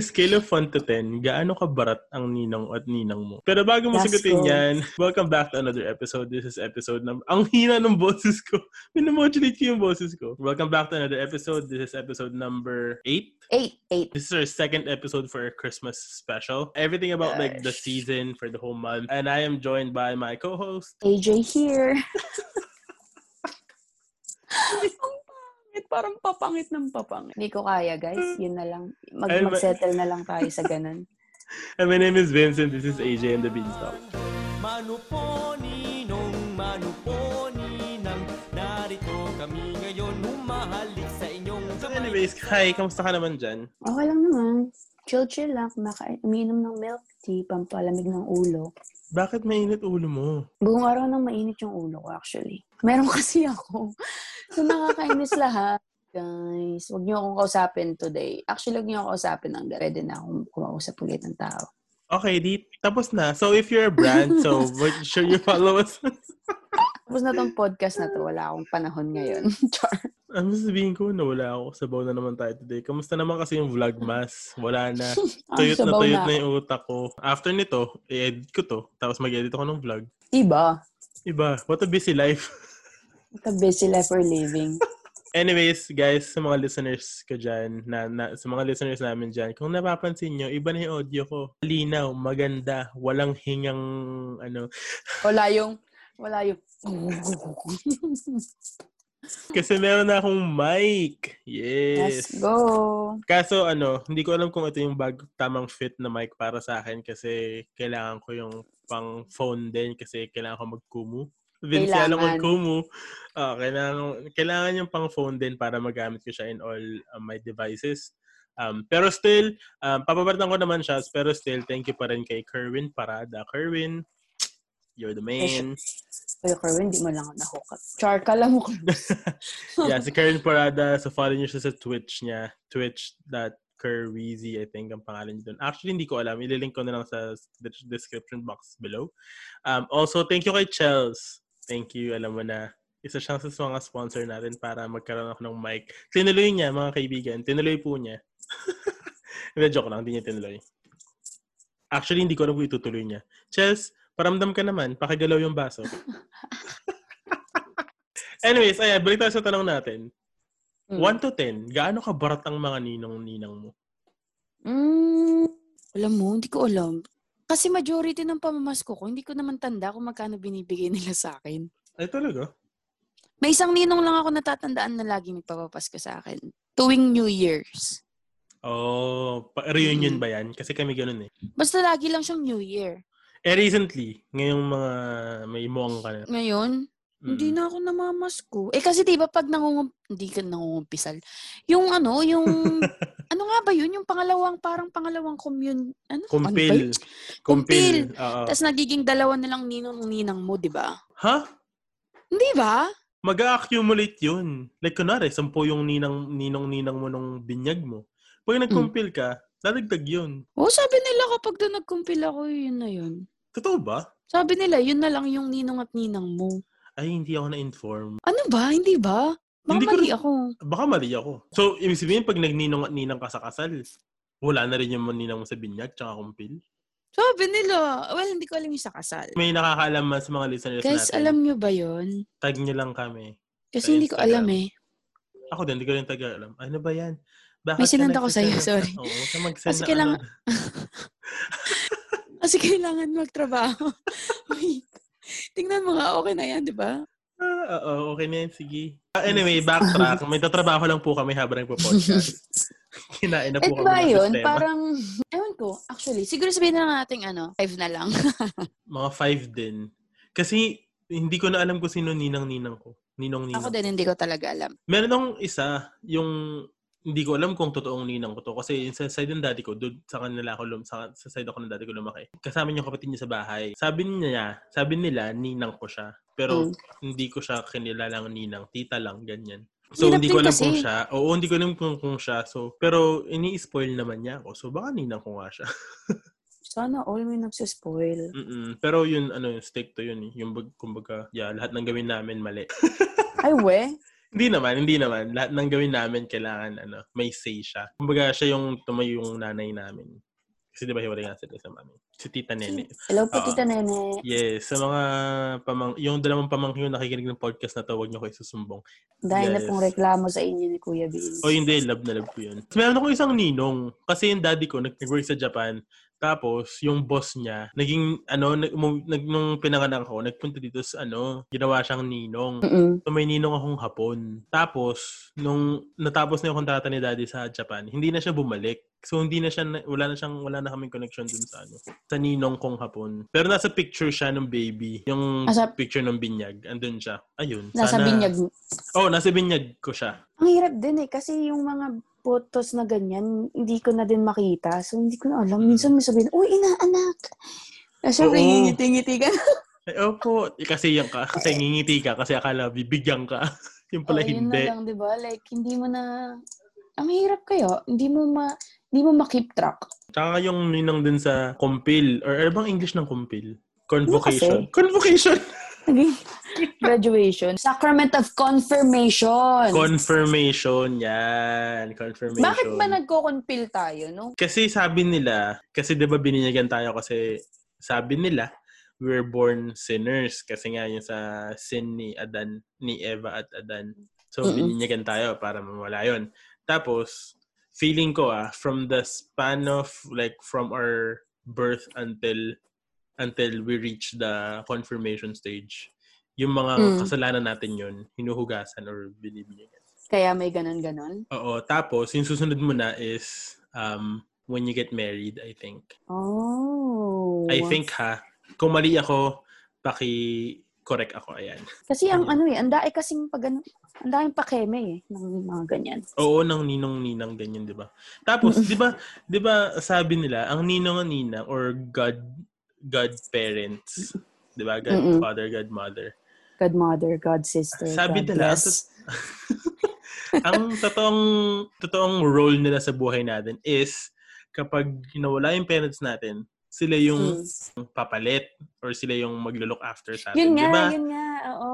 scale of 1 to 10, gaano ka barat ang ninong at ninang mo? Pero bago mo sagutin go. yan, welcome back to another episode. This is episode number... Ang hina ng boses ko. Minamodulate ko yung boses ko. Welcome back to another episode. This is episode number 8. Eight. Eight. This is our second episode for our Christmas special. Everything about like the Gosh. season for the whole month. And I am joined by my co-host. AJ here. Ang pangit. Parang papangit ng papangit. Hindi ko kaya, guys. Yun na lang. Mag, mag-settle na lang tayo sa ganun. And my name is Vincent. This is AJ and the Beanstalk. Mano po ninong, mano po ninang Narito kami ngayon, humahalik sa inyong So anyways, hi, kamusta ka naman dyan? Okay lang naman. Chill-chill lang. Kumakain, umiinom ng milk tea, pampalamig ng ulo. Bakit mainit ulo mo? Buong araw nang mainit yung ulo ko, actually. Meron kasi ako. So, nakakainis lahat. Guys, huwag niyo akong kausapin today. Actually, huwag niyo akong kausapin ng ready na akong kumausap ulit ng tao. Okay, di, tapos na. So if you're a brand, so make sure you follow us. Tapos na tong podcast na to, wala akong panahon ngayon. Char. Ano sabihin ko, nawala ako. Sabaw na naman tayo today. Kamusta naman kasi yung vlogmas? Wala na. Tuyot na tuyot na na yung utak ko. After nito, i-edit ko to. Tapos mag-edit ako ng vlog. Diba? Iba, what a busy life. What a busy life we're living. Anyways, guys, sa mga listeners ko dyan, na, na, sa mga listeners namin dyan, kung napapansin nyo, iba na yung audio ko. Linaw, maganda, walang hingang, ano. Wala yung, wala yung, Kasi meron na akong mic. let's Yes. go. Kaso ano, hindi ko alam kung ito yung bag tamang fit na mic para sa akin kasi kailangan ko yung pang phone din kasi kailangan ko mag-kumu. Ko Kailangan. kumu. Ah, kailangan, kailangan yung pang phone din para magamit ko siya in all uh, my devices. Um, pero still, um, papabalitan ko naman siya. Pero still, thank you pa rin kay Kerwin Parada. Kerwin, you're the man. Kuya Kerwin, di mo lang ako nahook up. Char, kala mo yeah, si Karen Parada. So, follow niyo siya sa Twitch niya. Twitch.curweezy, I think, ang pangalan niya doon. Actually, hindi ko alam. Ililink ko na lang sa des- description box below. Um, also, thank you kay Chels. Thank you. Alam mo na, isa siyang sa mga sponsor natin para magkaroon ako ng mic. Tinuloy niya, mga kaibigan. Tinuloy po niya. Hindi, joke lang. Hindi niya tinuloy. Actually, hindi ko alam kung itutuloy niya. Chels, paramdam ka naman. Pakigalaw yung baso. Anyways, ayan, balik tayo sa tanong natin. Mm. 1 to 10, gaano ka barat ang mga ninong-ninang mo? Mm, alam mo, hindi ko alam. Kasi majority ng pamamasko ko, hindi ko naman tanda kung magkano binibigay nila sa akin. Ay, talaga? May isang ninong lang ako natatandaan na lagi nagpapapasko sa akin. Tuwing New Year's. Oh, pa- reunion Mm. ba yan? Kasi kami ganun eh. Basta lagi lang siyang New Year. Eh, recently, ngayong mga may muang ka na. Ngayon, hindi Mm. na ako namamasko. Eh kasi di ba pag nangungum... Hindi ka nangungumpisal. Yung ano, yung... ano nga ba yun? Yung pangalawang, parang pangalawang commune... Ano? Ano Kumpil. yun? Kumpil. Oo. Tapos nagiging dalawa na lang ninong-ninang mo, di ba? Ha? Hindi ba? Mag-accumulate yun. Like, kunwari, sampo yung ninang, ninong-ninang mo nung binyag mo. Pag nagkumpil ka, dadagdag yun. Oo, sabi nila kapag doon nagkumpil ako, yun na yun. Totoo ba? Sabi nila, yun na lang yung ninong at ninang mo. Ay, hindi ako na-inform. Ano ba? Hindi ba? Baka Hindi ko mali rin- ako. Baka mali ako. So, ibig sabihin, pag nagninong at ninang ka sa kasal, wala na rin yung ninang mo sa binyag tsaka kumpil? Sabi nila, well, hindi ko alam yung sa kasal. May nakakaalam man sa mga listeners Guys, natin. alam nyo ba yun? Tag nyo lang kami. Kasi hindi ko alam eh. Ako din, hindi ko rin taga alam. Ano ba yan? Bakit May ako nagsisend sa'yo, sorry. Oo, ka mag-send Kasi kailangan- ano. Kasi kailangan magtrabaho. Wait. Tingnan mo nga, okay na yan, di ba? Ah, oo, okay na yan. Sige. Ah, anyway, backtrack. May tatrabaho lang po kami habang nagpo-podcast. Kinain na Eh, po ba kami ng yun? sistema. Parang, ewan ko, actually, siguro sabihin na natin ano, five na lang. Mga five din. Kasi hindi ko na alam kung sino ninang-ninang ko. Ninong-ninang. Ako din, hindi ko talaga alam. Meron nung isa, yung hindi ko alam kung totoong ninang ko to. Kasi sa side ng daddy ko, doon sa kanila ako, lum- sa, sa side ako ng daddy ko lumaki. Kasama niya yung kapatid niya sa bahay. Sabi niya, sabi nila, ninang ko siya. Pero Mm. hindi ko siya kinilalang ninang. Tita lang, ganyan. So, Hirap hindi ko alam kung kasi. siya. Oo, hindi ko alam kung, kung siya. So, pero ini-spoil naman niya ako. So, baka ninang ko nga siya. Sana all may nagsispoil. Mm-mm. Pero yun, ano, stick to yun. eh. Yung, bag- kumbaga, yeah, lahat ng gawin namin mali. Ay, we? Hindi naman, hindi naman. Lahat ng gawin namin kailangan ano, may say siya. Kumbaga siya yung tumayo yung nanay namin. Kasi di ba hiwalay nga sila sa mami? Si Tita Nene. Hello po, Oo. Tita Nene. Yes, sa mga pamang yung dalawang pamangkin yung nakikinig ng podcast na to, huwag niyo ko isusumbong. Dahil na Yes. pong reklamo sa inyo ni Kuya Vince. O hindi, love na love ko yun. Meron ako isang ninong. Kasi yung daddy ko, nag- nag-work sa Japan. Tapos, yung boss niya, naging, ano, nag, nung pinanganak ko, nagpunta dito sa, ano, ginawa siyang ninong. Mm-mm. So, may ninong akong hapon. Tapos, nung natapos na yung kontrata ni daddy sa Japan, hindi na siya bumalik. So, hindi na siya, wala na siyang, wala na kaming connection dun sa, ano, sa ninong kong hapon. Pero nasa picture siya ng baby. Yung Nasa- picture ng binyag. Andun siya. Ayun. Nasa sana- binyag. Oh, nasa binyag ko siya. Ang hirap din eh, kasi yung mga photos na ganyan, hindi ko na din makita. So, hindi ko na alam. Minsan may sabihin, uy, ina, anak. Kasi Oo. ngingiti-ngiti ka. Eh, opo. Eh, kasi yan ka. Kasi ngingiti ka. Kasi akala bibigyan ka. yung pala Oh, yun hindi. na lang, di ba? Like, hindi mo na... Ang hirap kayo. Hindi mo ma... Hindi mo ma-keep track. Tsaka yung ninang din sa compil. Or ano bang English ng compil? Convocation. kasi? Convocation. Naging graduation. Sacrament of confirmation. Confirmation. Yan. Confirmation. Bakit ba nagko-compil tayo, no? Kasi sabi nila, kasi di ba bininyagan tayo kasi sabi nila, we're born sinners. Kasi nga yung sa sin ni Adan, ni Eva at Adan. So, Mm-mm. bininyagan tayo para mawala yun. Tapos, feeling ko ah, from the span of like from our birth until until we reach the confirmation stage, yung mga Mm. kasalanan natin yun, hinuhugasan or binibinyagan. Kaya may ganon-ganon. Oo. Tapos, yung susunod mo na is um, when you get married, I think. Oh. I think ha, kung mali ako, paki-correct ako. Ayan. Kasi ang ano eh, ang dae kasing pag ano, ang daing pakeme eh, ng mga ganyan. Oo, ng ninong-ninang ganyan, di ba? Tapos, di ba, di ba sabi nila, ang ninong-ninang or God, God parents, di ba? God Mm-mm. father, God mother. God mother, God sister, Sabi God nila, bless. ang totoong, totoong role nila sa buhay natin is kapag nawala yung parents natin, sila yung Mm. papalit or sila yung maglo-look after sa atin. Yun nga, di ba? yun nga, oo.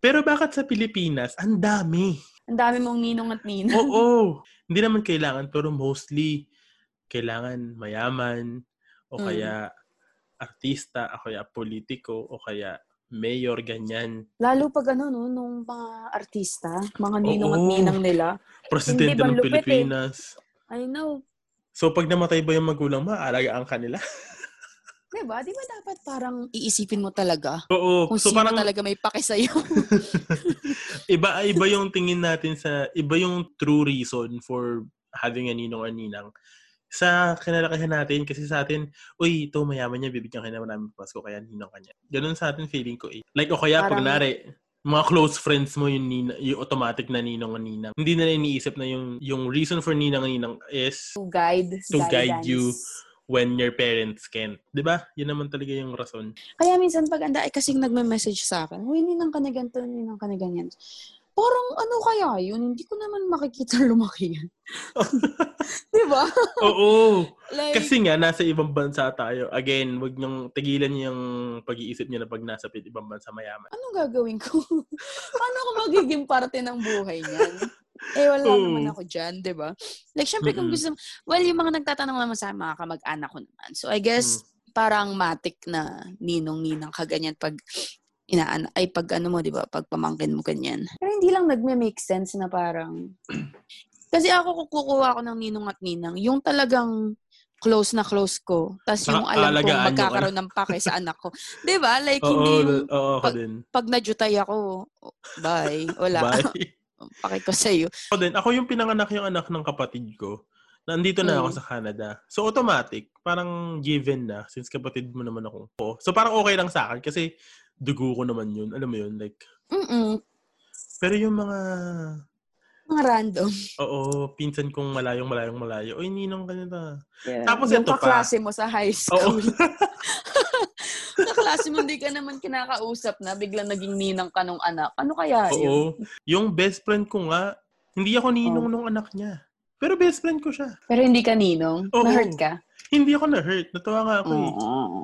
Pero bakit sa Pilipinas, ang dami? Ang dami mong ninong at ninang. Oo. Hindi naman kailangan, pero mostly, kailangan mayaman, o Mm. kaya artista, o kaya politiko, o kaya mayor, ganyan. Lalo pag ano, no, nung mga artista, mga ninong at Oo. ninang nila. Presidente ng lupit eh? Pilipinas. I know. So, pag namatay ba yung magulang mo, aalagaan ka nila? Diba? Di ba dapat parang iisipin mo talaga Oo. kung so, sino parang talaga may pake sa'yo? iba, iba yung tingin natin sa, iba yung true reason for having a ninong or ninang sa kinalakihan natin kasi sa atin, uy, ito mayaman niya, bibigyan ka naman namin Pasko, kaya ninong kanya. Ganun sa atin feeling ko eh. Like, o kaya pag Parang- nari, mga close friends mo yung, nina, yung automatic na ninong o ninang. Hindi na iniisip na yung, yung reason for ninang o ninang is to guide. To guide you. when your parents can't. 'Di ba? Yun naman talaga yung rason. Kaya minsan pag anda ay kasing nagme-message sa akin, Uy, ninang ka na ganito, ninang ka na ganyan. Parang ano kaya yun? Hindi ko naman makikita lumaki yan. Di ba? Oo. Like, Kasi nga, nasa ibang bansa tayo. Again, wag niyong tigilan yung pag-iisip niyo na pag nasa ibang bansa mayaman. anong gagawin ko? Paano ako magiging parte ng buhay niyan? Eh, wala Oo. naman ako dyan, di ba? Like, syempre, kung Mm-mm. gusto, well, yung mga nagtatanong naman sa mga kamag-anak ko naman. So, I guess, Mm. parang matik na ninong-ninang ka ganyan pag inaan ay pag ano mo, 'di ba? Pag pamangkin mo ganyan. Hindi lang nagme-make sense na parang Kasi ako kukuha ako ng ninong at ninang, yung talagang close na close ko. Tapos yung alam yung magkakaroon ng pake sa anak ko. 'Di ba? Like Oo, hindi yung oo, ako pag- din. pag najutay ako, bye. Wala. Bye. Pake ko sa iyo. Ako din. Ako yung pinanganak yung anak ng kapatid ko. Nandito na ako Mm. sa Canada. So, automatic. Parang given na. Since kapatid mo naman ako. Oo. So, parang okay lang sa akin. Kasi dugo ko naman yun. Alam mo yun? Like, Mm. Pero yung mga, Mga random. oo, pinsan kong malayong malayong malayo. Oy, ninong ka nito. Yeah. Tapos yung ito pa. kaklase mo sa high Oo. school. kaklase mo, hindi ka naman kinakausap na, biglang naging ninang ka nung anak. Ano kaya yun? Oo. Yung best friend ko nga, hindi ako ninong Oh. nung anak niya. Pero best friend ko siya. Pero hindi ka ninong? Oo. Na-hurt ka? Hindi ako na-hurt. Natawa nga ako eh. Oo.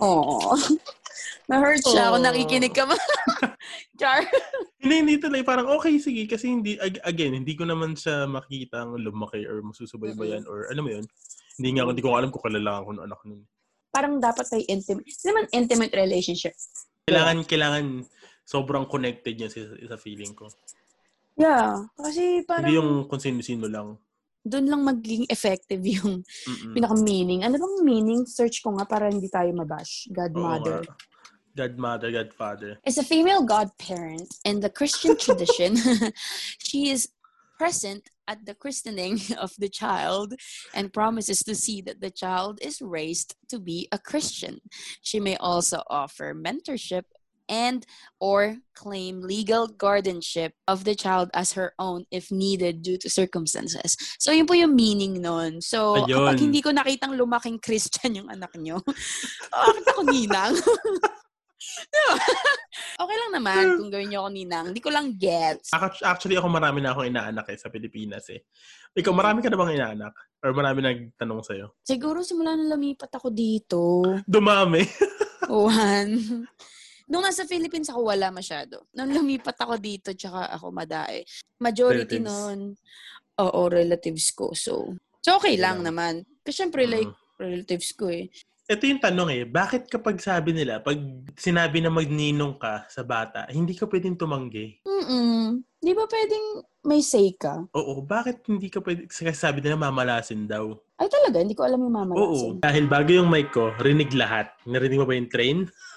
Oo. Na-hurt siya kung nakikinig ka man. Char. Hindi, hindi tuloy. Parang okay, sige. Kasi hindi, ag- again, hindi ko naman siya makita ang lumaki or masusubaybayan or alam mo yun. Hindi nga, hindi ko alam kung kalala ako ng anak nun. Parang dapat may intimate, hindi naman intimate relationship. Kailangan, kailangan sobrang connected niya sa, sa feeling ko. Yeah. Kasi parang Hindi yung kung sino-sino lang. doon lang magiging effective yung Mm-mm. pinaka-meaning. Ano bang meaning? Search ko nga para hindi tayo mabash. Oo Godmother. nga. Godmother, godfather. Is a female godparent in the Christian tradition. she is present at the christening of the child and promises to see that the child is raised to be a Christian. She may also offer mentorship and or claim legal guardianship of the child as her own if needed due to circumstances. So yun po yung meaning nun. So Ayun. kapag hindi ko nakitang lumaking Christian yung anak nyo, bakit ako ninang? Okay lang naman kung gawin niyo ako ninang. Hindi ko lang gets. Ac- Actually, ako marami na akong inaanak eh, sa Pilipinas eh. Ikaw, marami ka na bang inaanak? Or marami nagtanong sa'yo? Siguro simula nung lumipat ako dito. Dumami. One. Nung nasa Philippines ako, wala masyado. Nung lumipat ako dito, tsaka ako madae. Majority Relatives. nun, oo, relatives ko. So, so okay lang Yeah. naman. Kasi syempre, like, Mm. relatives ko eh. Ito yung tanong eh, bakit kapag sabi nila, pag sinabi na magninong ka sa bata, hindi ka pwedeng tumanggi? Mm-mm. Di ba pwedeng may say ka? Oo, bakit hindi ka pwedeng, sabi nila mamalasin daw. Ay talaga, hindi ko alam yung mama Oo, dahil bago yung mic ko, rinig lahat. Narinig mo ba yung train?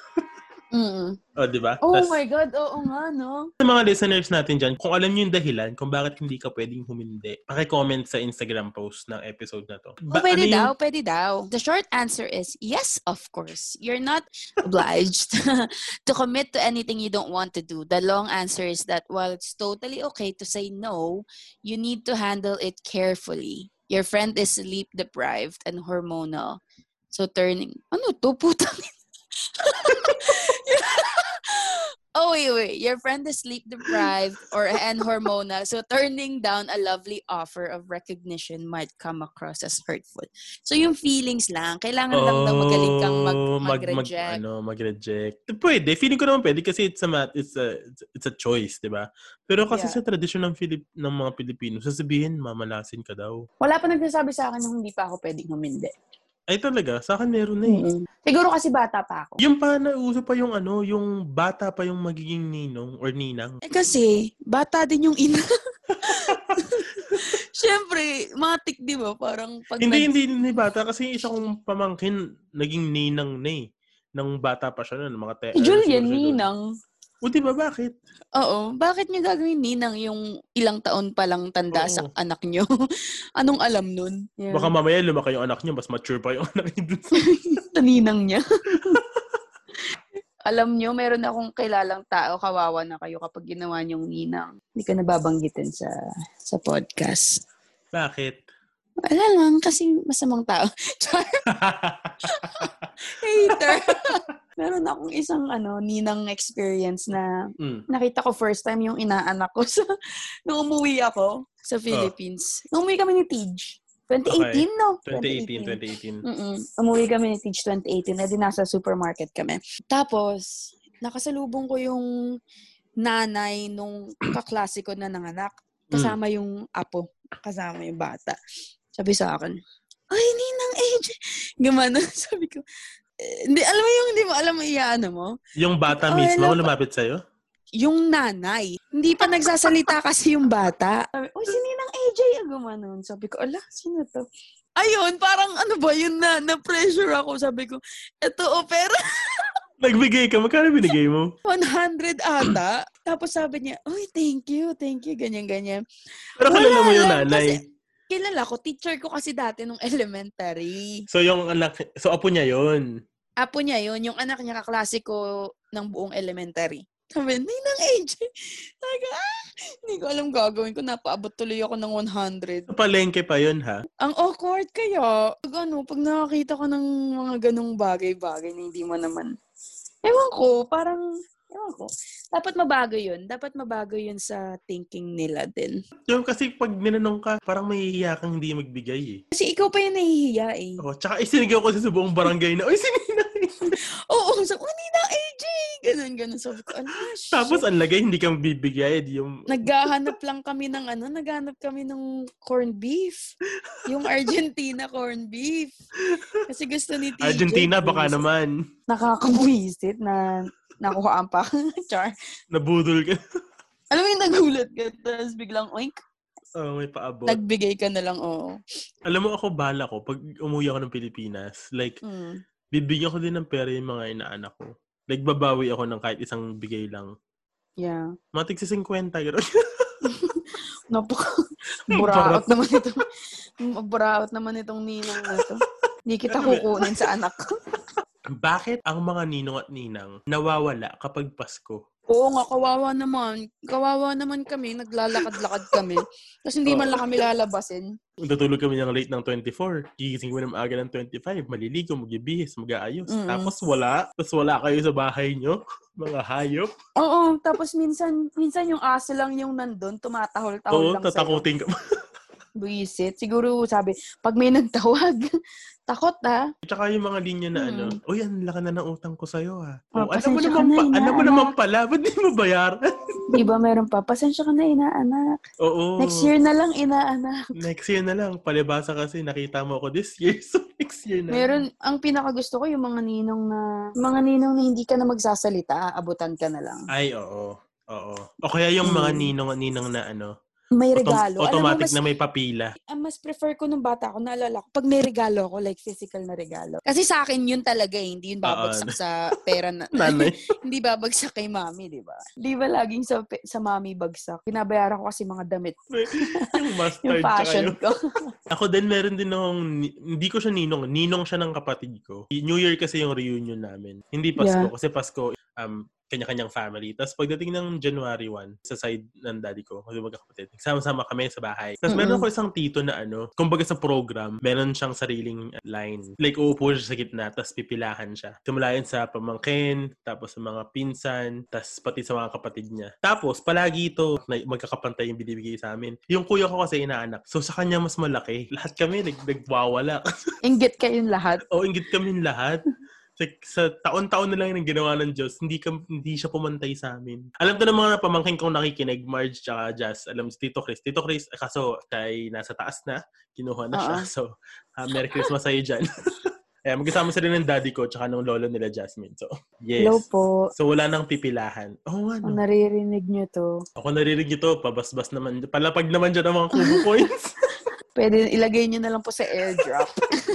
Mm-mm. O, di ba? Oh Tas- my God, oo nga, no? Sa mga listeners natin dyan, kung alam niyo yung dahilan kung bakit hindi ka pwedeng humindi, paki-comment sa Instagram post ng episode na to. Oh, pwede ano yung- daw, pwede daw. The short answer is yes, of course. You're not obliged to commit to anything you don't want to do. The long answer is that while it's totally okay to say no, you need to handle it carefully. Your friend is sleep deprived and hormonal. So turning, ano to? Putang Oh, wait, wait. Your friend is sleep deprived or and hormonal. So turning down a lovely offer of recognition might come across as hurtful. So yung feelings lang, kailangan lang daw magaling kang mag, Oh, mag, mag, mag-reject. ano, mag-reject. Pwede. Feeling ko naman pwede kasi it's a, mat, it's a, it's a choice, di ba? Pero kasi Yeah. sa tradisyon ng, Filip, ng mga Pilipino, sasabihin, mamalasin ka daw. Wala pa nagsasabi sa akin na hindi pa ako pwedeng humindi. Ay talaga, sa akin meron na eh. Mm-mm. Siguro kasi bata pa ako. Yung pa nauso pa yung ano, yung bata pa yung magiging ninong or ninang. Eh kasi, bata din yung ina. Siyempre, matik, di ba? Parang pag Hindi, nag- hindi, hindi bata. Kasi yung isa kong pamangkin, naging ninang na eh. Nang bata pa siya nun, mga te- Si Julian, siguro siya doon. O di ba, bakit? Oo. Bakit niyo gagawin ninang yung ilang taon pa lang tanda sa Oo. anak niyo? Anong alam nun? Yeah. Baka mamaya lumaki yung anak niya, mas mature pa yung anak sa Taninang niya. alam niyo, meron akong kilalang tao, kawawa na kayo kapag ginawa niyong ninang. Hindi ka nababanggitin sa sa podcast. Bakit? Wala lang, kasi masamang tao. Char, hater. Meron akong isang ano, ninang experience na mm. nakita ko first time yung inaanak ko sa, nung umuwi ako sa Philippines. Nung umuwi kami ni Tej. 2018, no? 2018, 2018. Mm-mm. Umuwi kami ni Teach 2018 na din nasa supermarket kami. Tapos, nakasalubong ko yung nanay nung kaklase ko na nanganak. Kasama yung apo. Kasama yung bata. Sabi sa akin, Ay, Ninang AJ. Gumano. Sabi ko, hindi, alam mo yung hindi mo alam iyaano mo? Yung bata Oh, mismo, hello. lumapit sa'yo? Yung nanay. Hindi pa nagsasalita kasi yung bata. Sabi, oh, si Ninang AJ. Ah, gumanon. Sabi ko, ala, sino to? Ayun, parang ano ba yun na, na-pressure ako. Sabi ko, eto o pera, Nagbigay ka, magkano binigay mo? 100 ata. Tapos sabi niya, uy, thank you, thank you, ganyan, ganyan. Pero kilala mo yung nanay. kasi- Kilala ko, teacher ko kasi dati nung elementary. So yung anak, so apo niya yun. Apo niya yun, yung anak niya kaklase ko ng buong elementary. Sabi, Ninang AJ. Sabi ko, ah, hindi ko alam gagawin ko. Napaabot tuloy ako ng 100. So, palengke pa yun, ha? Ang awkward kaya. Pag ano, pag nakakita ka ng mga ganong bagay-bagay na hindi mo naman. Ewan ko, parang, ewan ko. Dapat mabago yun. Dapat mabago yun sa thinking nila din. Yung kasi pag ninanong ka, parang mahihiya kang hindi magbigay eh. Kasi ikaw pa yung nahihiya eh. Oh, tsaka isinigaw ko sa buong barangay na, Uy, si Ninang! Oo, sabi ko, Ninang AJ! Ganun, ganun. Sabi ko, shit. Tapos ang lagay, hindi kang bibigay. di Yung, Naghahanap lang kami ng ano, naghahanap kami ng corned beef. Yung Argentina corned beef. Kasi gusto ni TJ. Argentina, baka naman. Nakakabuisit na nakuhaan pa. Char. Nabudol ka. Alam mo yung nagulat ka, tapos biglang, oink, Oh, may paabot. nagbigay ka na lang, oo. Alam mo ako, bala ko, pag umuwi ako ng Pilipinas, like, Mm. bibigyan ko din ng pera yung mga inaanak ko. Like, babawi ako ng kahit isang bigay lang. Yeah. Matig sa 50, gano'n. Napaka, buraot naman itong, buraot naman itong ninang na to. Hindi kita Ano kukunin sa anak ko. Bakit ang mga ninong at ninang nawawala kapag Pasko? Oo nga, kawawa naman. Kawawa naman kami, naglalakad-lakad kami. Tapos hindi man Oo. lang kami lalabasin. Tutulog kami ng late ng 24. Gigising kami ng maaga ng 25. Maliligo, magbibihis, mag-aayos. Mm-mm. Tapos wala. Tapos wala kayo sa bahay nyo. Mga hayop. Oo, tapos minsan, minsan yung aso lang yung nandun, tumatahol-tahol Oo, lang sa'yo. tatakutin ka. Buisit. Siguro sabi, pag may nagtawag, takot ah. Tsaka yung mga linya na Mm. ano, Uy, ang laki na ng utang ko sa'yo ha. Oh, Oh, alam mo naman, na, pa, alam mo naman pala, ba't di mo bayaran? Di ba meron pa? Pasensya ka na, inaanak. Oo. Next year na lang, inaanak. Next year na lang. Palibasa kasi nakita mo ako this year. So, next year na. Meron, ang pinakagusto ko yung mga ninong na, mga ninong na hindi ka na magsasalita, abutan ka na lang. Ay, oo. Oo. O kaya yung mga Mm. ninong, ninong na ano, May autom- regalo. Alam mo, automatic mas, na may papila. ang mas prefer ko nung bata ko, naalala ko, pag may regalo ako, like physical na regalo. Kasi sa akin yun talaga, eh, hindi yun babagsak sa pera na, Nanay. hindi babagsak kay mami, di ba? Di ba laging sa, sa mami bagsak? Pinabayaran ko kasi mga damit. yung mustard Yung fashion yung- ko. Ako din meron din akong, hindi ko siya ninong, ninong siya ng kapatid ko. New Year kasi yung reunion namin. Hindi Pasko, Yeah. kasi Pasko, um, kanya-kanyang family. Tapos pagdating ng January 1, sa side ng daddy ko, kasi magkakapatid, sama-sama kami sa bahay. Tapos meron ako isang tito na ano, kumbaga sa program, meron siyang sariling line. Like, uupo siya sa gitna, tapos pipilahan siya. Simula yun sa pamangkin, tapos sa mga pinsan, tapos pati sa mga kapatid niya. Tapos, palagi ito, magkakapantay yung binibigay sa amin. Yung kuya ko kasi inaanak. So, sa kanya mas malaki. Lahat kami nag nagwawala. Inggit kayong lahat. o, inggit kami lahat. Like, sa taon-taon na lang yung ginawa ng Diyos, hindi, ka, hindi siya pumantay sa amin. Alam to ng mga pamangkin kong nakikinig, Marge tsaka Jazz. Alam si Tito Chris. Tito Chris, eh, kaso siya ay nasa taas na. Kinuha na siya. Oo. So, ah, Merry Christmas sa'yo dyan. Ayan, magkasama sila ng daddy ko tsaka ng lolo nila Jasmine. So, yes. Hello po. So, wala nang pipilahan. Oo nga, Kung naririnig nyo to, Ako naririnig ito, pabasbas naman. Palapag naman dyan ang mga kubo points. pwede ilagay nyo na lang po sa airdrop.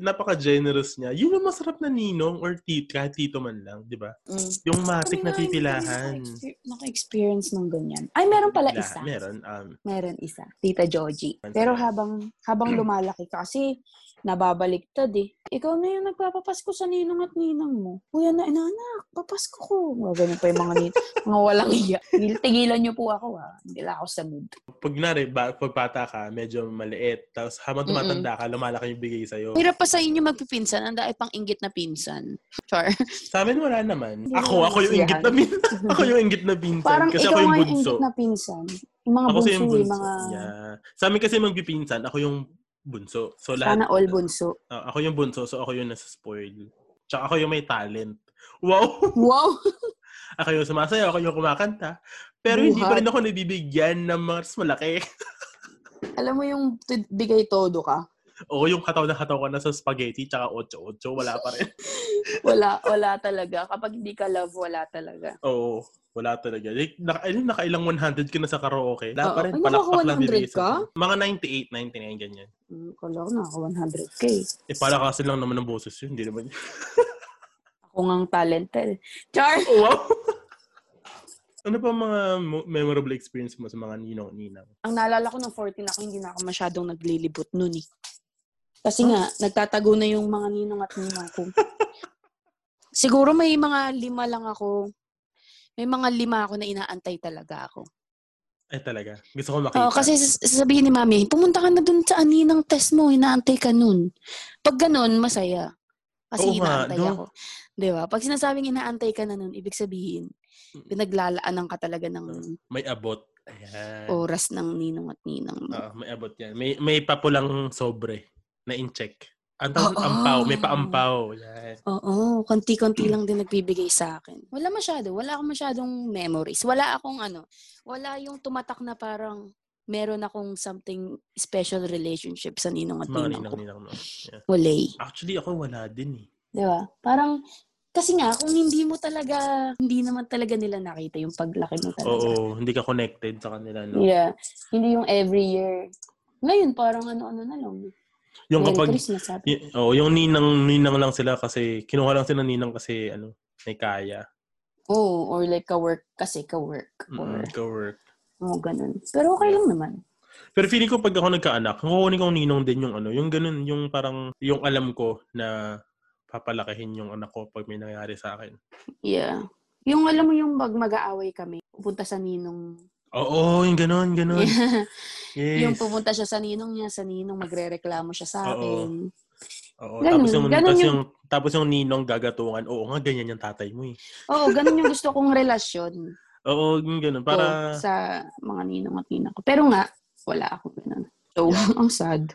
Napaka-generous niya. Yun ang masarap na ninong or tito, kahit tito man lang, di ba? Mm. Yung matik na pipilahan. Naka-experience ng ganyan. Ay, meron pala La- isa. Meron. Um, Meron isa. Tita Joji. Pero habang habang lumalaki ka, kasi nababaliktad eh. Ikaw na yung nagpapapasko sa ninong at ninang mo. Kuya na, inanak, papasko ko. Mga ganun pa yung mga, nin- mga walang iya. Tigilan niyo po ako ah. Hindi ako sa mood. pag nari, ba, pag bata ka, medyo maliit. Tapos habang tumatanda ka, lumalaki yung bigay sa'yo. Hirap pa sa inyo magpipinsan. Ang dahil pang inggit na pinsan. Char. Sa amin wala naman. Ako, ako yung inggit na pinsan. ako yung inggit na pinsan. Parang kasi ikaw ako yung bunso. inggit na pinsan. Yung mga Ako bunso, yung yung bunso. mga... Yeah. Sa amin kasi magpipinsan, ako yung bunso. So lahat, Sana all bunso. Ah, ako yung bunso, so ako yung nasa spoil. Tsaka ako yung may talent. Wow! Wow! ako yung sumasayaw, ako yung kumakanta. Pero hindi pa Buhat. rin ako nabibigyan ng mga mas malaki. Alam mo yung bigay todo ka? o yung kataw na kataw ka na sa spaghetti, tsaka 8-8, wala pa rin. Wala, wala talaga. Kapag hindi ka love, wala talaga. Oo, wala talaga. Like, naka, ayun, nakailang 100 ka na sa karaoke. Wala pa rin. Ay, Palakpak lang 100 bibigay ka? Mga 98, 99, ganyan. Hmm, kala ko naka 100k. Eh, palakasin lang naman ng boses yun. Hindi naman. Ako ngang talented. Char! oh, wow! ano pa mga mo- memorable experience mo sa mga ninong-ninang? Ang naalala ko nung 14 ako, hindi na ako masyadong naglilibot nun eh. Kasi nga, nagtatago na yung mga ninong at ninang ko. Siguro may mga lima lang ako. May mga lima ako na inaantay talaga ako. Ay, talaga. Gusto ko makita. Oo, kasi sas- sasabihin ni mami, pumunta ka na dun sa aninang test mo, inaantay ka nun. Pag ganun, masaya. Kasi Oo nga, inaantay no? ako. Di ba? Pag sinasabing inaantay ka na nun, ibig sabihin, pinaglalaanan ka talaga ng May abot. Ayan. oras ng ninong at ninang. Oo, may abot yan. May, may papulang sobre na in-check. Ang tawag, Oo. ampaw. May paampaw. Yan. Oo, konti-konti lang din nagbibigay sa akin. Wala masyado. Wala akong masyadong memories. Wala akong ano, wala yung tumatak na parang meron akong something special relationship sa ninong at ninang ko. ninang-ninang mo. Yeah. Wala eh. Actually, ako wala din eh. Di ba? Parang, kasi nga, kung hindi mo talaga, hindi naman talaga nila nakita yung paglaki mo talaga. Oo, hindi ka connected sa kanila, no? Yeah. Hindi yung every year. Ngayon, parang ano-ano na lang. Yung Merry kapag, y- oh, yung ninang, ninang lang sila kasi, kinuha lang sila ng ninang kasi, ano, may kaya. Oh, or like ka-work kasi, ka-work. Or, Mm, ka-work. oh, ganun. Pero okay lang naman. Pero feeling ko pag ako nagkaanak, kukunin ko ninong din yung ano, yung ganun, yung parang, yung alam ko na papalakihin yung anak ko pag may nangyari sa akin. Yeah. Yung alam mo yung mag mag-aaway kami, pupunta sa ninong. Oo, yung ganun, ganun. Yes. yung pupunta siya sa ninong niya, sa ninong magre-reklamo siya sa akin. Oo, Ganun, tapos yung, ganun tapos yung- yung, tapos yung ninong gagatungan, oo nga, ganyan yung tatay mo eh. Oo, ganun yung gusto kong relasyon Oo, yung ganun. Para, ko sa mga ninong at ninang ko. Pero nga, wala ako ganun. So, ang sad.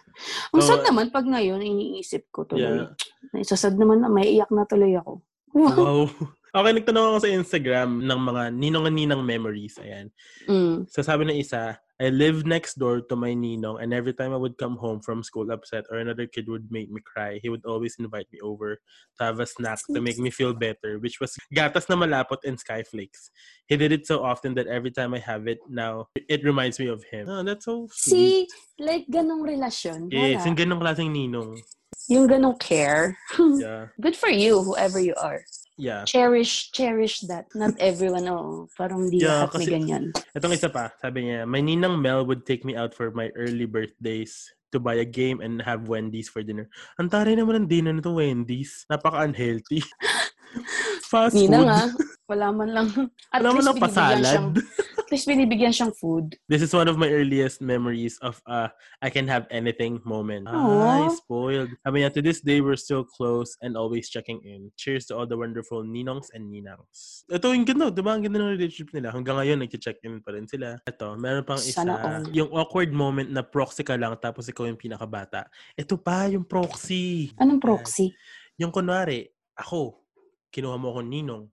Ang Oo. sad naman pag ngayon, iniisip ko tuloy. yeah. Isasad naman na, may iyak na tuloy ako. Wow. Wow. Okay, nagtanong ako sa Instagram ng mga ninong-ninang memories. Ayan. Mm. So sabi ng isa, I live next door to my ninong and every time I would come home from school upset or another kid would make me cry, he would always invite me over to have a snack to make me feel better, which was gatas na malapot and skyflakes. He did it so often that every time I have it now, it reminds me of him. Oh, that's so See, sweet. like ganong relasyon. Yes, Wala. yung ganong klaseng ninong. Yung ganong care. Yeah. Good for you, whoever you are. Yeah. Cherish, cherish that. Not everyone, oh, parang hindi Yeah, lahat may kasi- ganyan. Itong isa pa, sabi niya, my ninang Mel would take me out for my early birthdays to buy a game and have Wendy's for dinner. Ang taray naman ng dinner nito, Wendy's. Napaka-unhealthy. Fast Nina food. nga, wala man lang. At mo least lang siyang, pasalad. at least binibigyan siyang food. This is one of my earliest memories of uh, I can have anything moment. Aw. Ay, spoiled. Sabi niya, to this day, we're still close and always checking in. Cheers to all the wonderful ninongs and ninangs. Ito yung ganda, di ba? Ang ganda ng relationship nila. Hanggang ngayon, nag-check in pa rin sila. Ito, meron pang isa. Sana all. Yung awkward moment na proxy ka lang tapos ikaw yung pinakabata. Ito pa, yung proxy. Anong proxy? Yung kunwari, ako, kinuha mo akong ninong,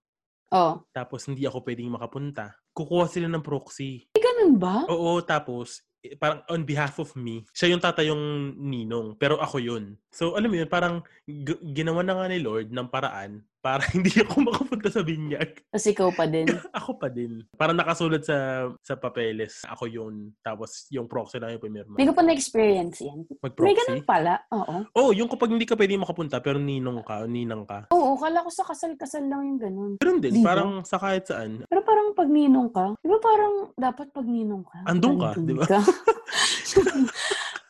Oh, tapos hindi ako pwedeng makapunta. Kukuha sila ng proxy. eh, ganun ba? Oo, tapos eh, parang on behalf of me, siya yung tatayong ninong, pero ako yun. So, alam mo yun, parang g- ginawa na nga ni Lord ng paraan para hindi ako makapunta sa binyag. Tapos ikaw pa din. ako pa din. Parang nakasulat sa sa papeles, ako yun. Tapos yung proxy lang yung pumirma. Hindi ko pa na-experience yan. May Mag-proxy. ganun pala. Oo. Oh, yung kapag hindi ka pwede makapunta, pero ninong ka, ninang ka. Oo, kala ko sa kasal-kasal lang yung ganun. Meron din, Di ba? parang sa kahit saan. Pero parang pag ninong ka, di ba parang dapat pag ninong ka? Andun ka, di ba?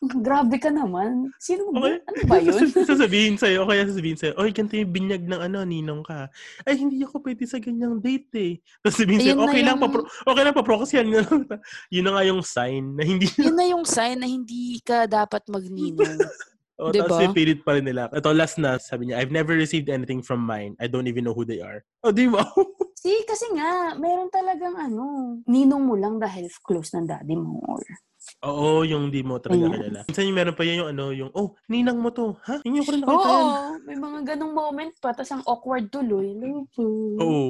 Grabe ka naman. Sino ba? Okay. Ano ba yun? sasabihin sa'yo, o kaya sasabihin sa'yo, oy, ganito yung binyag ng ano, ninong ka. Ay, hindi ako pwede sa ganyang date eh. Tapos sabihin sa'yo, okay lang, yung- pa okay lang, paproxyan nga lang. Yun na nga yung sign na hindi Yun na yung sign na hindi ka dapat magninong. O, Diba? tapos pipilit pa rin nila. Ito, last na, sabi niya, I've never received anything from mine. I don't even know who they are. O, di ba? See, kasi nga, meron talagang ano, ninong mo lang dahil close ng daddy mo. Or, Oo, yung di mo talaga Ayan. kilala. Minsan yung meron pa yan yung ano, yung, oh, ninang mo to. Ha? Hindi ko rin nakita Oo, yan. may mga ganong moment pa, tapos ang awkward tuloy. Hello po. Oo.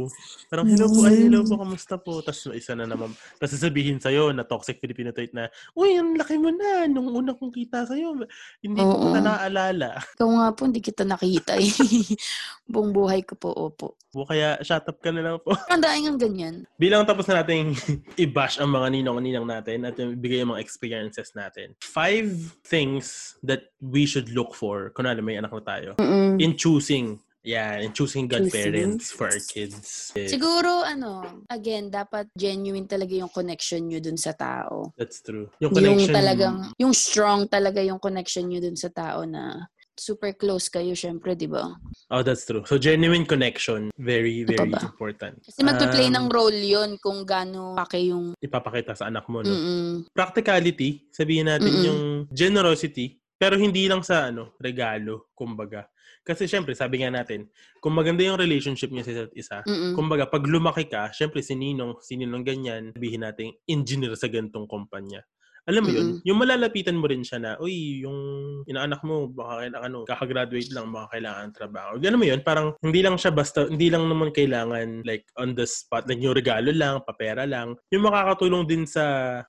Parang, hello po, ay, hello po, kamusta po? Tapos isa na naman, tapos sasabihin sa'yo na toxic Filipino trait na, uy, ang laki mo na, nung una kong kita sa'yo, hindi ko Oo. kita naaalala. Ikaw nga po, hindi kita nakita eh. Buong buhay ko po, opo. O kaya, shut up ka na lang po. Ang daing ang ganyan. Bilang tapos na natin i-bash ang mga ninong-ninang natin at ibigay ang mga experiences natin. Five things that we should look for, kunwari may anak na tayo, Mm-mm. in choosing, yeah, in choosing godparents Choosing? for our kids. Yeah, Siguro, ano, again, dapat genuine talaga yung connection nyo dun sa tao. That's true. Yung Yung connection. talagang, yung strong talaga yung connection nyo dun sa tao na super close kayo, syempre, di ba? Oh, that's true. So, genuine connection, very, very ba? important. Kasi magpe-play Um, ng role yon kung gaano pake yung... Ipapakita sa anak mo, no? Mm-mm. Practicality, sabihin natin Mm-mm. yung generosity, pero hindi lang sa ano, regalo, kumbaga. Kasi syempre, sabi nga natin, kung maganda yung relationship niya sa isa't isa, Mm-mm. kumbaga, pag lumaki ka, syempre, si Ninong, si Ninong ganyan, sabihin natin, engineer sa gantong kumpanya. Alam mo yun, yung malalapitan mo rin siya na, uy, yung inaanak mo, baka kailangan, ano, kakagraduate lang, baka kailangan ng trabaho. Gano'n mo yun, parang hindi lang siya basta, hindi lang naman kailangan like on the spot, like yung regalo lang, papera lang. Yung makakatulong din sa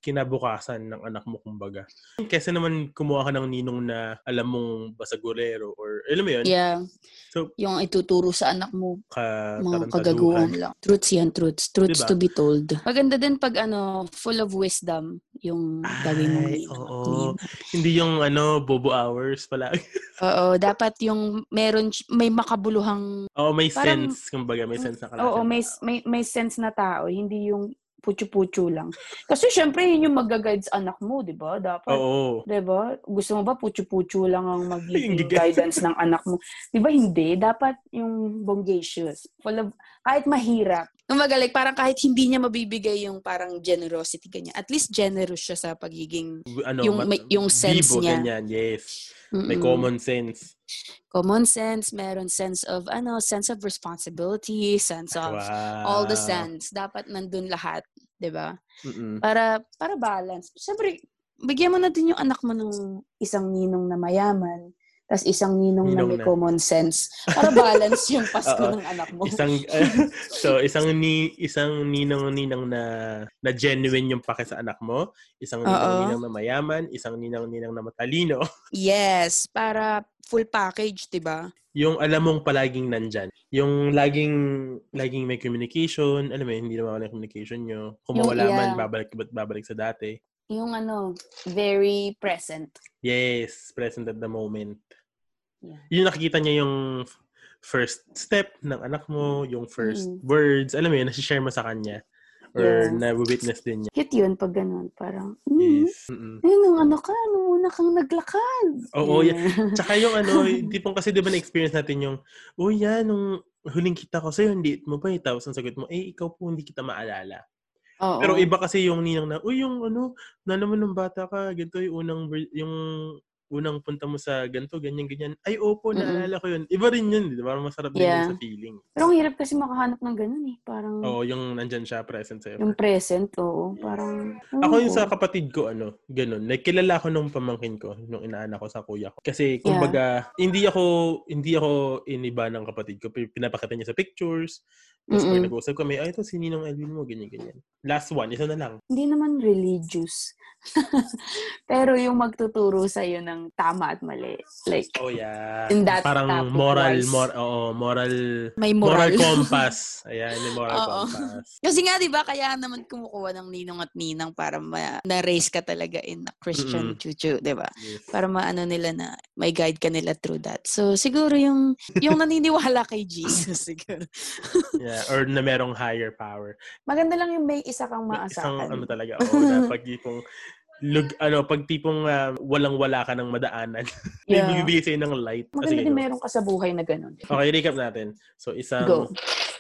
kinabukasan ng anak mo, kumbaga. Kasi naman kumuha ka ng ninong na alam mong basagurero or, alam mo yun, Yeah. So, Yung ituturo sa anak mo, ka mga kagaguhan lang. Truths yan, truths. Truths Diba? to be told. Maganda din pag ano, full of wisdom yung gawin mo. Ay, oo. Hindi yung ano, bobo hours pala. Oo, dapat yung meron, may makabuluhang, Oo, may Parang- sense. Kumbaga, may sense na klase. oo, may, may, may sense na tao, hindi yung putyo-putyo lang. Kasi syempre, yun yung mag-guide sa anak mo, di ba? Dapat. Oo. Di ba? Gusto mo ba putyo-putyo lang ang magiging guidance ng anak mo? Di ba hindi? Dapat yung bongacious. Full of, kahit mahirap. Kumbaga, like, parang kahit hindi niya mabibigay yung parang generosity kanya. At least generous siya sa pagiging Ano, Yung- ma- may- yung sense bibo, niya. ganyan, yes. May Mm-mm. common sense. common sense, meron sense of, ano, sense of responsibility, sense of Wow. all the sense. Dapat nandun lahat. Di ba? Para, para balance. Siyempre, bigyan mo na din yung anak mo ng isang ninong na mayaman, tapos isang ninong, na Ninong may na. common sense. Para balance yung Pasko ng anak mo. Isang so isang ni isang ninang-ninang na na genuine yung pake sa anak mo, isang Oo. ninang-ninang na mayaman, isang ninang-ninang na matalino, Yes, para full package, di ba? yung alam mong palaging nandyan. Yung laging laging may communication, alam mo, hindi naman yung communication nyo. Kung Yung- mawala man, yeah. babalik, babalik sa dati. Yung ano, very present. Yes, present at the moment. Yeah. Yung nakikita niya yung first step ng anak mo, yung first Mm. words, alam mo yun, nasi-share mo sa kanya. Or Yeah. na-witness din niya. Cute yun pag ganun. Parang, mm, Yes. Mm-mm. ayun, nung ano ka, nung una kang naglakad. Oo, Yeah. Tsaka yung ano, tipong kasi di ba na-experience natin yung, oh yan, nung huling kita ko sa'yo, hindi mo pa eh. Tapos ang sagot mo, eh, ikaw po hindi kita maalala. Oo. Pero iba kasi yung ninang na, uy, yung ano, nalaman ng bata ka, ganito yung unang, yung unang punta mo sa ganito, ganyan, ganyan. Ay, opo, Mm-mm. naalala ko yun. Iba rin yun, di ba? Masarap din Yeah. yun sa feeling. Pero ang hirap kasi makahanap ng ganun eh. Parang, Oo, yung nandyan siya, present sa'yo. yung present, oo. Parang, Ako yung sa kapatid ko, ano, ganun. Like, kilala ko nung pamangkin ko, nung inaanak ko sa kuya ko. Kasi, kumbaga, hindi ako, hindi ako iniba ng kapatid ko. Pi- Pinapakita niya sa pictures. Tapos pag Mm-mm. nag-uusap kami, ay, ito si Ninong Elvin mo, ganyan, ganyan. Last one, isa na lang. Hindi naman religious. Pero yung magtuturo sa'yo ng tama at mali. Like, Oh, yeah. In that Parang moral, mor, oo, moral, may moral, moral. compass. Ayan, may moral Oo. compass. Kasi nga, di ba, kaya naman kumukuha ng ninong at ninang para ma- na-raise ka talaga in a Christian Mm-mm. chuchu, di ba? Yes. Para maano nila na may guide ka nila through that. So, siguro yung, yung naniniwala kay Jesus, siguro. Yeah, or na merong higher power. Maganda lang yung may isa kang Isang maasahan. ano talaga, oh, na pag tipong, lug, ano, pag tipong ah, walang-wala ka ng madaanan, Yeah. may bibigay sa'yo ng light. Ah, Maganda din meron ka sa buhay na ganun. Okay, recap natin. So, isang Go.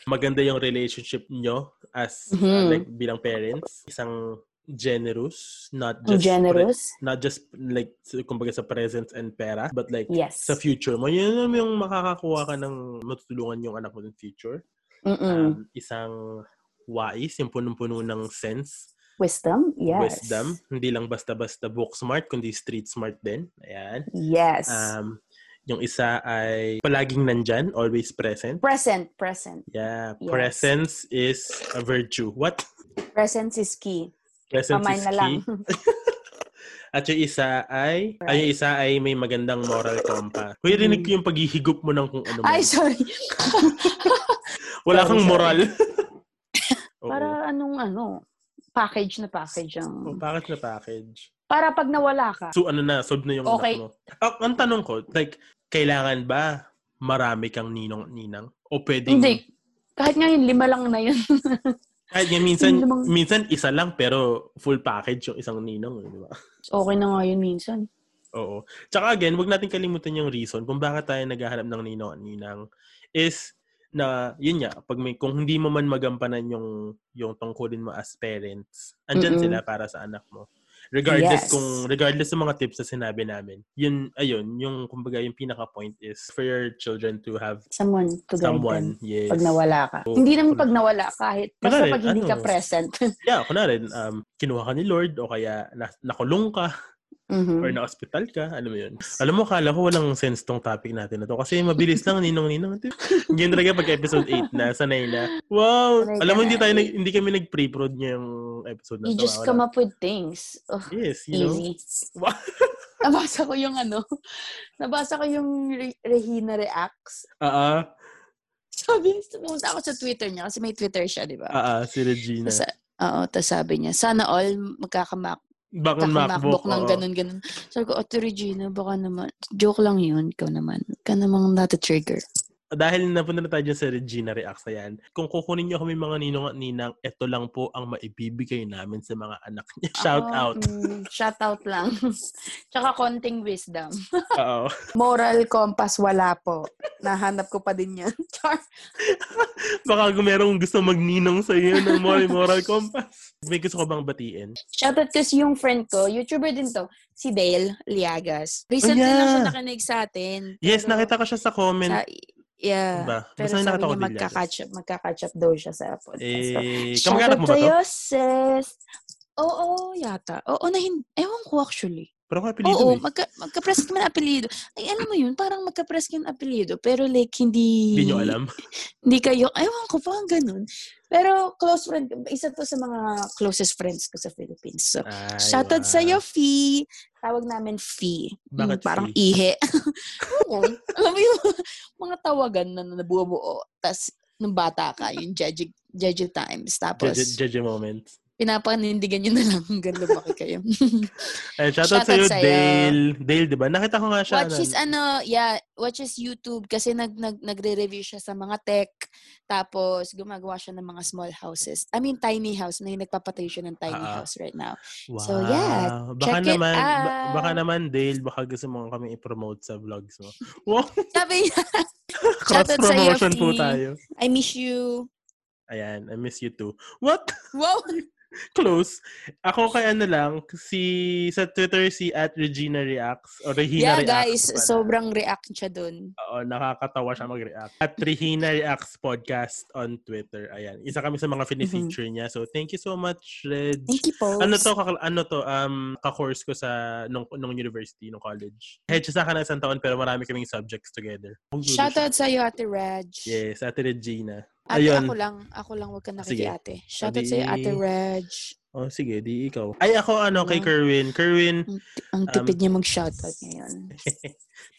maganda yung relationship nyo as uh, Mhm. like bilang parents. Isang generous, not Ang just generous. pre- not just like kumbaga sa presence and pera, but like Yes. sa future mo. Yun yung makakakuha ka ng matutulungan yung anak mo in future. Mm-mm. Um, isang wise, yung punong-puno ng sense, Wisdom? Yes. wisdom. Hindi lang basta-basta book smart, kundi street smart din. Ayan. Yes. Um, yung isa ay palaging nandyan, always present. present. Present. Yeah, Yes. presence is a virtue. What? Presence is key. Presence Kamay is na key. lang. At yung isa ay, ay yung isa ay may magandang moral compass. Kuya, rinig ko yung paghihigop mo ng kung ano mo. Ay, sorry. Wala kang moral. Para anong ano, package na package ang... Oh, bakit na package? Para pag nawala ka. So ano na, solve na yung Okay. anak mo. Ah, ang tanong ko, like, kailangan ba marami kang ninong-ninang? O pwedeng, Hindi. Kahit ngayon, lima lang na yun. kahit nga minsan, namang- minsan isa lang pero full package yung isang ninong, eh, di ba? okay na nga yun minsan. Oo. Tsaka again, wag natin kalimutan yung reason kung bakit tayo naghahanap ng ninong at ninang is na yun nga pag may kung hindi mo man magampanan yung yung tungkulin mo as parents andyan Mm-mm. sila para sa anak mo Regardless Yes. kung regardless ng mga tips na sinabi namin. Yun ayun, yung kumbaga yung pinaka point is for your children to have Someone to guide someone, them yes. pag nawala ka. Oo. Hindi naman pag nawala, kahit basta pag hindi ka ano, present. Yeah, kunwari, um, kinuha ka ni Lord o kaya na, nakulong ka Mhm. or na-hospital ka, alam mo yun. Alam mo, kala ko walang sense tong topic natin na to kasi mabilis lang, ninong-ninong. Yun talaga pag episode 8 na, sanay na. Wow! Sanay alam mo, hindi tayo, nag- hindi kami nag-pre-prod ngayong episode na You to. just Wala. come up with things. Oh, Yes, you know. easy. Wow. Nabasa ko yung ano, nabasa ko yung Re- Regina Reacts. Ah, ah, Sabi, pumunta ako sa Twitter niya kasi may Twitter siya, di ba? ah, ah, si Regina. Oo, tapos sabi niya, sana all magkakamak Bakit MacBook? Ng ganun-ganun. Sabi ko, Ate Regina, baka naman, joke lang yun, ikaw naman. Ikaw namang nata-trigger. Dahil napunta na tayo dyan sa Regina Reacts na yan, kung kukunin niyo kami mga ninong at ninang, ito lang po ang maibibigay namin sa mga anak niya. Shout Ako, out. mm, shout out lang. Tsaka konting wisdom. Oo. Moral compass, wala po. Nahanap ko pa din yan. Char. Baka kung merong gusto magninong sa iyo ng moral, moral compass. May gusto ko bang batiin? Shoutout kasi yung friend ko, YouTuber din to, si Dale Liagas. Recently Oh, yeah. lang siya nakinig sa atin. Yes, nakita ko siya sa comment. Sa, yeah. Diba? Pero Basta sabi niya magka-catch up, magka-catch up daw siya sa podcast. Eh, So, kamag-anak mo ba to? sa'yo, sis. Oo, yata. Oo, na hin- Ewan ko actually. Pero kung apelido Oo, eh. magka, magka-press ka man apelido. Ay, alam mo yun, parang magka-press ka ng apelido. Pero like, hindi... Hindi nyo alam. Hindi kayo, ewan ko, parang ganun. Pero close friend, isa to sa mga closest friends ko sa Philippines. So, Ay, shoutout wow. sa'yo, Fee. Tawag namin Fee. Bakit parang Fee? ihe. Alam mo yung mga tawagan na nabuo-buo. Tapos, nung bata ka, yung Jeje, Jeje times. Tapos, Jeje, Jeje moment. Pinapanindigan nyo na lang hanggang lumaki kayo. Ay, shoutout Shoutout sa'yo, sa'yo. Dale. Dale, di ba? Nakita ko nga siya. watch his ano, yeah, watch his YouTube kasi nag, nag nagre-review siya sa mga tech. Tapos gumagawa siya ng mga small houses. I mean tiny house na yung nagpapatayo siya ng tiny Ah. house right now. Wow. So, yeah, Baka check it naman, ba- out. baka naman, Dale, baka gusto mo kami i-promote sa vlogs mo. Wow! Sabi niya, Cross-promotion po tayo. I miss you. Ayan, I miss you too. What? Wow! Close. Ako kay ano lang, si sa Twitter si at Regina Reacts or Regina yeah, Reacts. guys, pala. sobrang react siya dun. Oo, nakakatawa siya mag-react. At Regina Reacts Podcast on Twitter. Ayan. Isa kami sa mga fini-feature niya. So, thank you so much, Reg. Mm-hmm. Thank you, Post. Ano to, ano to, um, ka-course ko sa, nung, nung university, nung college. Siya sa akin ng isang taon, pero marami kaming subjects together. Shoutout sa'yo, Ate Reg. Yes, Ate Regina. Ate, Ayun. ako lang. Ako lang, wag ka nakikiate. Shoutout sa'yo, Ate Reg. Oh, sige, di ikaw. Ay, ako ano, kay. Kerwin. Kerwin, Ang Um, tipid niya mag-shoutout ngayon.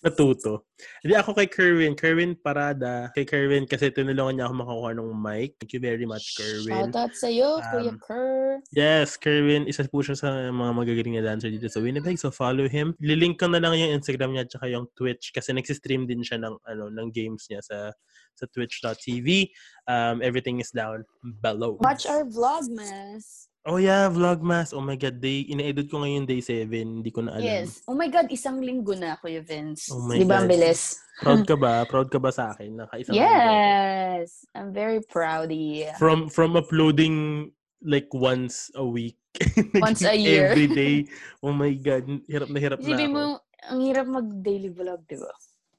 natuto. Hindi ako kay Kerwin. Kerwin Parada. Kay Kerwin kasi tinulungan niya ako makakuha ng mic. Thank you very much, Kerwin. Shoutout sa'yo, Kuya Um, Kerr. Yes, Kerwin, isa po siya sa mga magagaling na dancer dito sa Winnipeg. So follow him. Lilink ko na lang yung Instagram niya at saka yung Twitch kasi nagsistream din siya ng ano ng games niya sa sa twitch.tv. Um, everything is down below. Watch our vlogmas. Oh yeah, Vlogmas. Oh my God, day, ina-edit ko ngayon day 7. Hindi ko na alam. Yes. Oh my God, isang linggo na, Kuya Vince. Oh my Di ba ang bilis? Proud ka ba? Proud ka ba sa akin? Nakaisang linggo. Yes. I'm very proud. From from uploading like once a week. Once a year. Every day. Oh my God, hirap na hirap na Isipin ako. mo, ang hirap mag-daily vlog, di ba?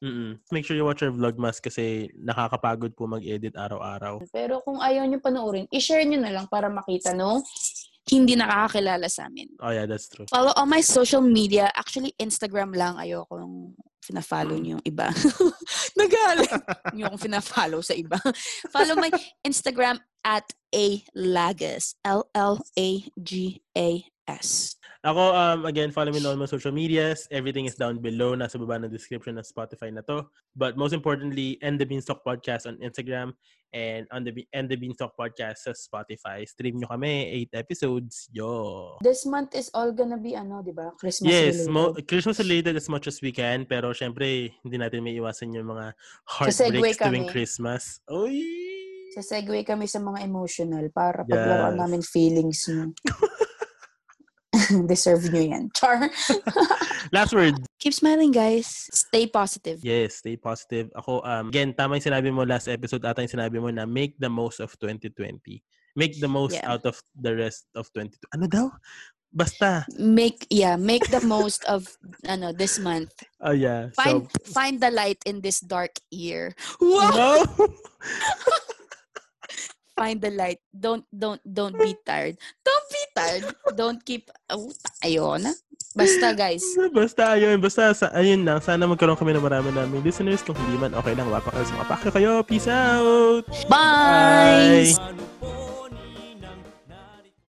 Mm-mm. Make sure you watch our Vlogmas kasi nakakapagod po mag-edit araw-araw. Pero kung ayaw nyo panoorin, i-share nyo na lang para makita nung hindi nakakakilala sa amin. Oh yeah, that's true. Follow all my social media. Actually, Instagram lang. Ayoko yung fina-follow niyo yung iba. Nagalit. Yung akong fina-follow sa iba. Follow my Instagram at A Lagas. L-L-A-G-A-S. Ako, um, again, follow me on my social medias. Everything is down below. Nasa baba ng description ng Spotify na to. But most importantly, End the Beanstalk Podcast on Instagram and on the End the Beanstalk Podcast sa Spotify. Stream nyo kami, 8 episodes. Yo! This month is all gonna be ano, di ba? Christmas Yes, related. mo- Christmas related as much as we can. Pero syempre, hindi natin may iwasan yung mga heartbreaks tuwing kami. Christmas. Uy! Sa segue kami sa mga emotional para paglaruan Yes. namin feelings nyo. Deserve nyo yan. Char. Last word. Keep smiling, guys. Stay positive. Yes, stay positive. Ako, um, again, tama yung sinabi mo last episode, ata yung sinabi mo na make the most of 2020. Make the most Yeah. out of the rest of 2020. Ano daw? Basta. Make, yeah, make the most of, ano, this month. Oh, yeah. Find, so, find the light in this dark year. no! Find the light. Don't, don't, don't be tired. Don't tired. Don't keep, oh, ayun. Basta, guys. Basta, ayun. Basta, sa, ayun lang. Sana magkaroon kami ng marami naming listeners. Kung hindi man, okay lang. Wapakalas mga pakyo kayo. Peace out! Bye! Bye!